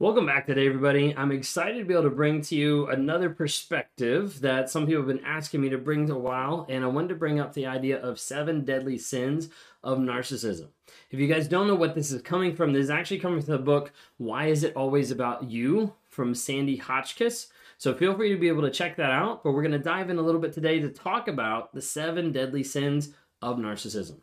Welcome back today, everybody. I'm excited to be able to bring to you another perspective that some people have been asking me to bring to a while, and I wanted to bring up the idea of seven deadly sins of narcissism. If you guys don't know what this is coming from, this is actually coming from the book Why Is It Always About You from Sandy Hotchkiss. So feel free to be able to check that out, but we're going to dive in a little bit today to talk about the seven deadly sins of narcissism.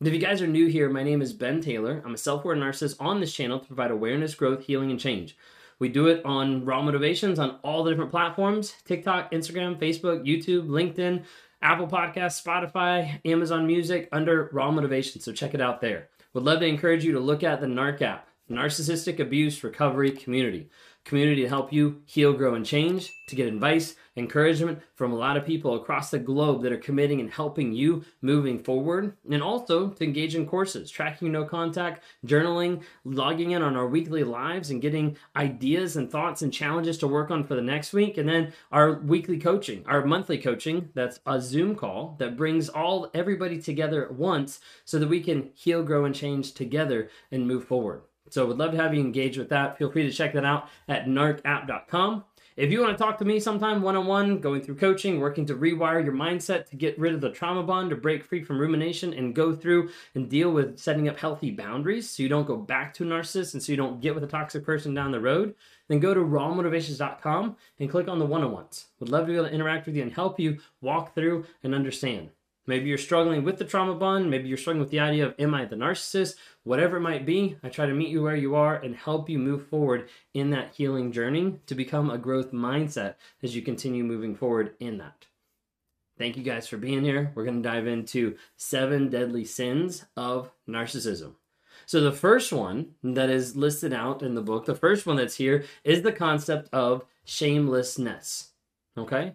If you guys are new here, my name is Ben Taylor. I'm a self aware narcissist on this channel to provide awareness, growth, healing, and change. We do it on Raw Motivations on all the different platforms TikTok, Instagram, Facebook, YouTube, LinkedIn, Apple Podcasts, Spotify, Amazon Music under Raw Motivation. So check it out there. Would love to encourage you to look at the NARC app, Narcissistic Abuse Recovery Community community to help you heal, grow, and change, to get advice, encouragement from a lot of people across the globe that are committing and helping you moving forward, and also to engage in courses, tracking no contact, journaling, logging in on our weekly lives, and getting ideas and thoughts and challenges to work on for the next week, and then our weekly coaching, our monthly coaching, that's a Zoom call that brings all everybody together at once so that we can heal, grow, and change together and move forward. So would love to have you engage with that. Feel free to check that out at narcapp.com. If you want to talk to me sometime one on one, going through coaching, working to rewire your mindset to get rid of the trauma bond, to break free from rumination, and go through and deal with setting up healthy boundaries so you don't go back to a narcissist and so you don't get with a toxic person down the road, then go to rawmotivations.com and click on the one on ones. Would love to be able to interact with you and help you walk through and understand. Maybe you're struggling with the trauma bond. Maybe you're struggling with the idea of, am I the narcissist? Whatever it might be, I try to meet you where you are and help you move forward in that healing journey to become a growth mindset as you continue moving forward in that. Thank you guys for being here. We're going to dive into seven deadly sins of narcissism. So, the first one that is listed out in the book, the first one that's here is the concept of shamelessness. Okay?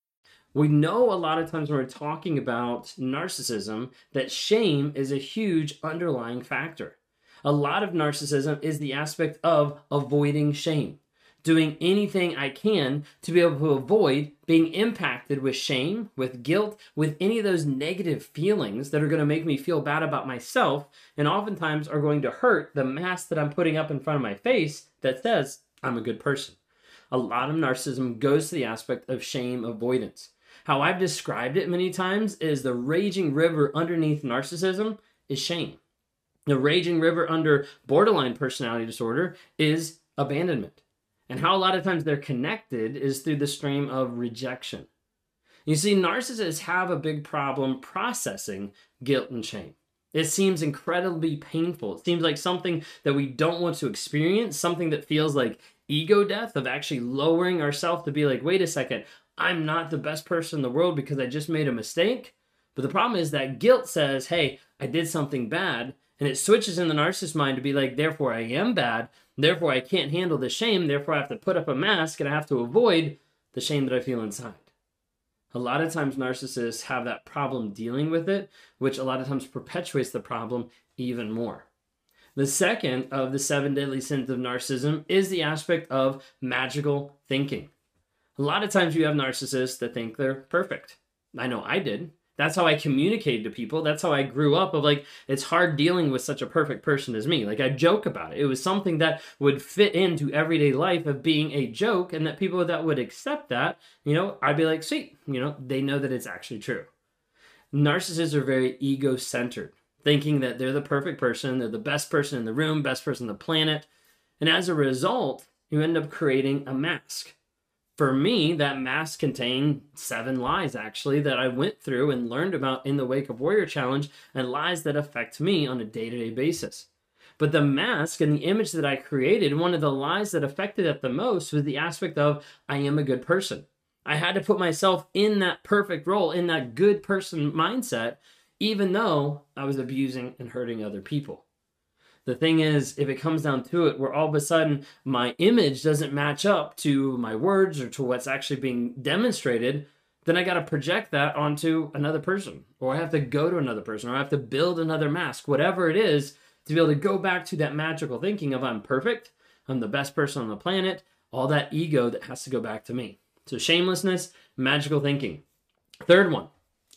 We know a lot of times when we're talking about narcissism that shame is a huge underlying factor. A lot of narcissism is the aspect of avoiding shame, doing anything I can to be able to avoid being impacted with shame, with guilt, with any of those negative feelings that are going to make me feel bad about myself and oftentimes are going to hurt the mask that I'm putting up in front of my face that says I'm a good person. A lot of narcissism goes to the aspect of shame avoidance. How I've described it many times is the raging river underneath narcissism is shame. The raging river under borderline personality disorder is abandonment. And how a lot of times they're connected is through the stream of rejection. You see, narcissists have a big problem processing guilt and shame. It seems incredibly painful. It seems like something that we don't want to experience, something that feels like ego death of actually lowering ourselves to be like, wait a second, I'm not the best person in the world because I just made a mistake. But the problem is that guilt says, hey, I did something bad. And it switches in the narcissist mind to be like, therefore I am bad. Therefore I can't handle the shame. Therefore I have to put up a mask and I have to avoid the shame that I feel inside. A lot of times narcissists have that problem dealing with it, which a lot of times perpetuates the problem even more. The second of the seven deadly sins of narcissism is the aspect of magical thinking. A lot of times you have narcissists that think they're perfect. I know I did. That's how I communicated to people. That's how I grew up of like it's hard dealing with such a perfect person as me. Like I joke about it. It was something that would fit into everyday life of being a joke and that people that would accept that, you know, I'd be like, "Sweet." You know, they know that it's actually true. Narcissists are very ego-centered, thinking that they're the perfect person, they're the best person in the room, best person on the planet. And as a result, you end up creating a mask for me, that mask contained seven lies actually that I went through and learned about in the Wake Up Warrior Challenge and lies that affect me on a day to day basis. But the mask and the image that I created, one of the lies that affected it the most was the aspect of I am a good person. I had to put myself in that perfect role, in that good person mindset, even though I was abusing and hurting other people. The thing is, if it comes down to it, where all of a sudden my image doesn't match up to my words or to what's actually being demonstrated, then I got to project that onto another person, or I have to go to another person, or I have to build another mask, whatever it is, to be able to go back to that magical thinking of I'm perfect, I'm the best person on the planet, all that ego that has to go back to me. So, shamelessness, magical thinking. Third one,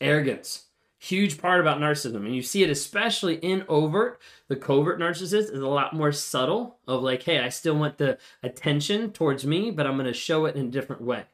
arrogance huge part about narcissism and you see it especially in overt. The covert narcissist is a lot more subtle of like hey i still want the attention towards me but i'm going to show it in a different way.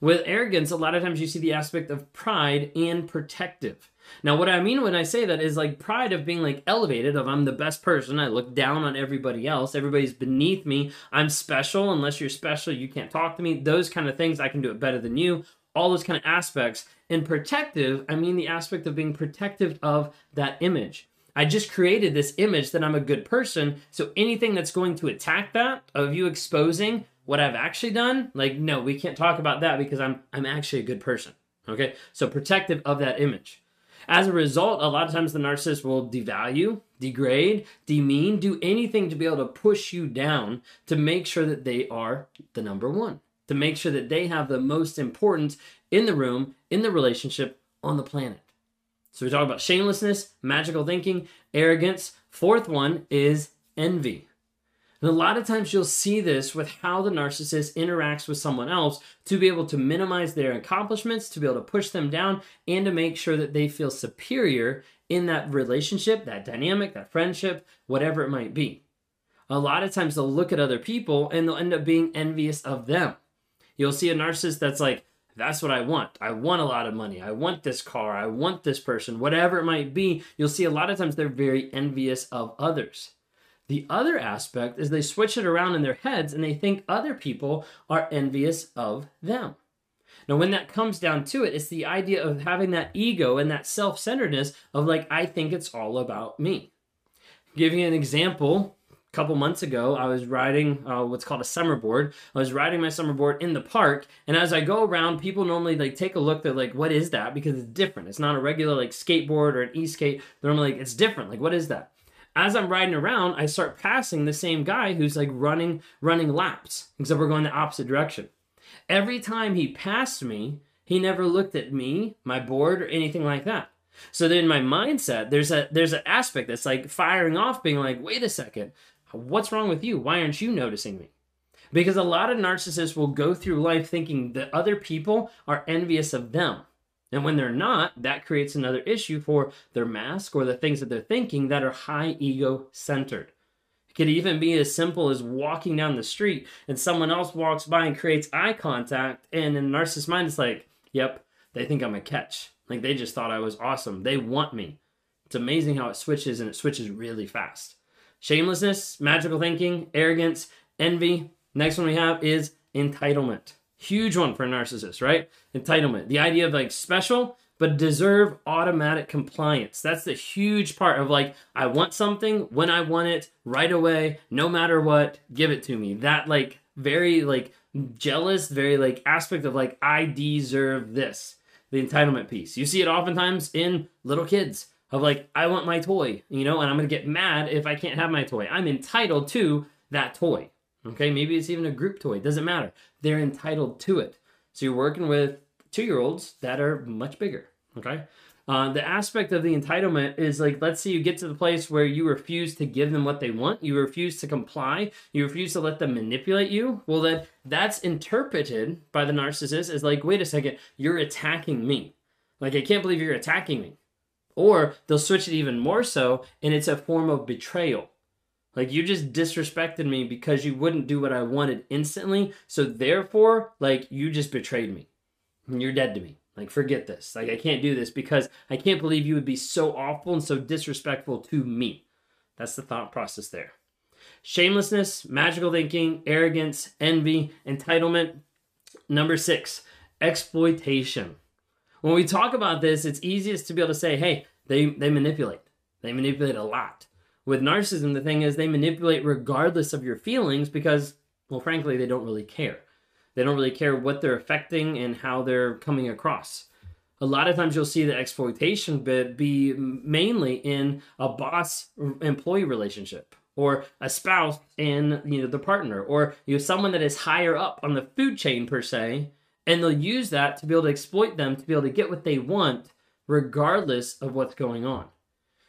With arrogance a lot of times you see the aspect of pride and protective. Now what i mean when i say that is like pride of being like elevated of i'm the best person i look down on everybody else everybody's beneath me i'm special unless you're special you can't talk to me those kind of things i can do it better than you all those kind of aspects. And protective, I mean the aspect of being protective of that image. I just created this image that I'm a good person. So anything that's going to attack that, of you exposing what I've actually done, like no, we can't talk about that because I'm I'm actually a good person. Okay? So protective of that image. As a result, a lot of times the narcissist will devalue, degrade, demean, do anything to be able to push you down to make sure that they are the number one to make sure that they have the most importance in the room, in the relationship, on the planet. So we talk about shamelessness, magical thinking, arrogance. Fourth one is envy. And a lot of times you'll see this with how the narcissist interacts with someone else to be able to minimize their accomplishments, to be able to push them down, and to make sure that they feel superior in that relationship, that dynamic, that friendship, whatever it might be. A lot of times they'll look at other people and they'll end up being envious of them. You'll see a narcissist that's like, that's what I want. I want a lot of money. I want this car. I want this person, whatever it might be. You'll see a lot of times they're very envious of others. The other aspect is they switch it around in their heads and they think other people are envious of them. Now, when that comes down to it, it's the idea of having that ego and that self centeredness of like, I think it's all about me. Giving an example, couple months ago, I was riding uh, what's called a summer board. I was riding my summer board in the park, and as I go around, people normally like take a look. They're like, "What is that?" Because it's different. It's not a regular like skateboard or an e-skate. They're normally like, "It's different." Like, what is that? As I'm riding around, I start passing the same guy who's like running running laps, except we're going the opposite direction. Every time he passed me, he never looked at me, my board, or anything like that. So then my mindset, there's a there's an aspect that's like firing off, being like, wait a second, What's wrong with you? Why aren't you noticing me? Because a lot of narcissists will go through life thinking that other people are envious of them. And when they're not, that creates another issue for their mask or the things that they're thinking that are high ego centered. It could even be as simple as walking down the street and someone else walks by and creates eye contact, and in a narcissist mind, it's like, yep, they think I'm a catch. Like they just thought I was awesome. They want me. It's amazing how it switches and it switches really fast shamelessness, magical thinking, arrogance, envy. Next one we have is entitlement. Huge one for a narcissist, right? Entitlement. The idea of like special, but deserve automatic compliance. That's the huge part of like, I want something when I want it right away, no matter what, give it to me. That like very like jealous, very like aspect of like, I deserve this. The entitlement piece. You see it oftentimes in little kids of like, I want my toy, you know, and I'm going to get mad if I can't have my toy. I'm entitled to that toy. Okay, maybe it's even a group toy, doesn't matter. They're entitled to it. So you're working with two year olds that are much bigger. Okay, uh, the aspect of the entitlement is like, let's say you get to the place where you refuse to give them what they want, you refuse to comply, you refuse to let them manipulate you. Well, then that's interpreted by the narcissist as like, wait a second, you're attacking me. Like, I can't believe you're attacking me. Or they'll switch it even more so, and it's a form of betrayal. Like you just disrespected me because you wouldn't do what I wanted instantly. So therefore, like you just betrayed me. You're dead to me. Like forget this. Like I can't do this because I can't believe you would be so awful and so disrespectful to me. That's the thought process there. Shamelessness, magical thinking, arrogance, envy, entitlement. Number six, exploitation when we talk about this, it's easiest to be able to say, hey, they, they manipulate. They manipulate a lot. With narcissism, the thing is they manipulate regardless of your feelings because, well, frankly, they don't really care. They don't really care what they're affecting and how they're coming across. A lot of times you'll see the exploitation bit be mainly in a boss employee relationship. or a spouse and you know the partner or you know someone that is higher up on the food chain per se and they'll use that to be able to exploit them to be able to get what they want regardless of what's going on.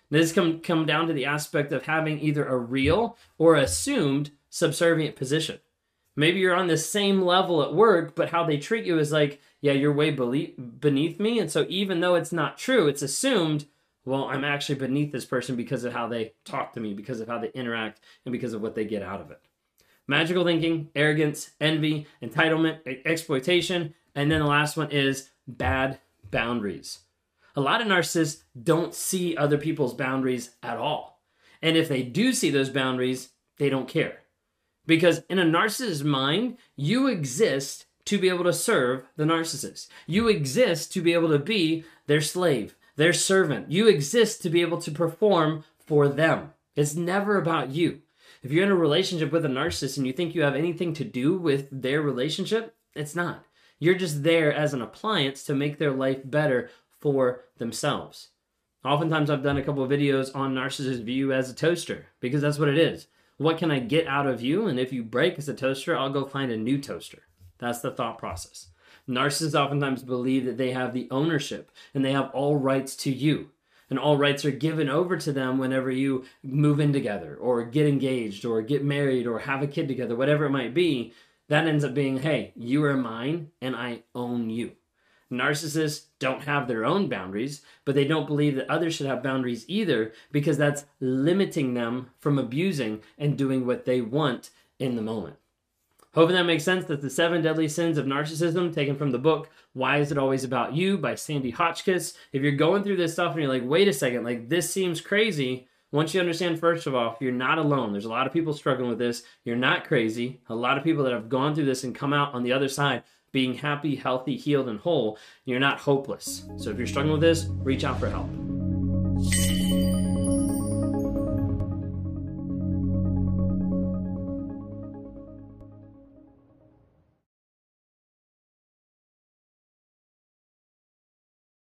This can come down to the aspect of having either a real or assumed subservient position. Maybe you're on the same level at work but how they treat you is like yeah you're way beneath me. And so even though it's not true it's assumed well, I'm actually beneath this person because of how they talk to me, because of how they interact, and because of what they get out of it. Magical thinking, arrogance, envy, entitlement, exploitation, and then the last one is bad boundaries. A lot of narcissists don't see other people's boundaries at all. And if they do see those boundaries, they don't care. Because in a narcissist's mind, you exist to be able to serve the narcissist. You exist to be able to be their slave, their servant. You exist to be able to perform for them. It's never about you. If you're in a relationship with a narcissist and you think you have anything to do with their relationship, it's not. You're just there as an appliance to make their life better for themselves. Oftentimes, I've done a couple of videos on narcissist view as a toaster because that's what it is. What can I get out of you? And if you break as a toaster, I'll go find a new toaster. That's the thought process. Narcissists oftentimes believe that they have the ownership and they have all rights to you. And all rights are given over to them whenever you move in together or get engaged or get married or have a kid together, whatever it might be. That ends up being, hey, you are mine and I own you. Narcissists don't have their own boundaries, but they don't believe that others should have boundaries either because that's limiting them from abusing and doing what they want in the moment. Hoping that makes sense. That's the seven deadly sins of narcissism taken from the book Why Is It Always About You by Sandy Hotchkiss. If you're going through this stuff and you're like, wait a second, like this seems crazy, once you understand, first of all, you're not alone. There's a lot of people struggling with this. You're not crazy. A lot of people that have gone through this and come out on the other side being happy, healthy, healed, and whole. You're not hopeless. So if you're struggling with this, reach out for help.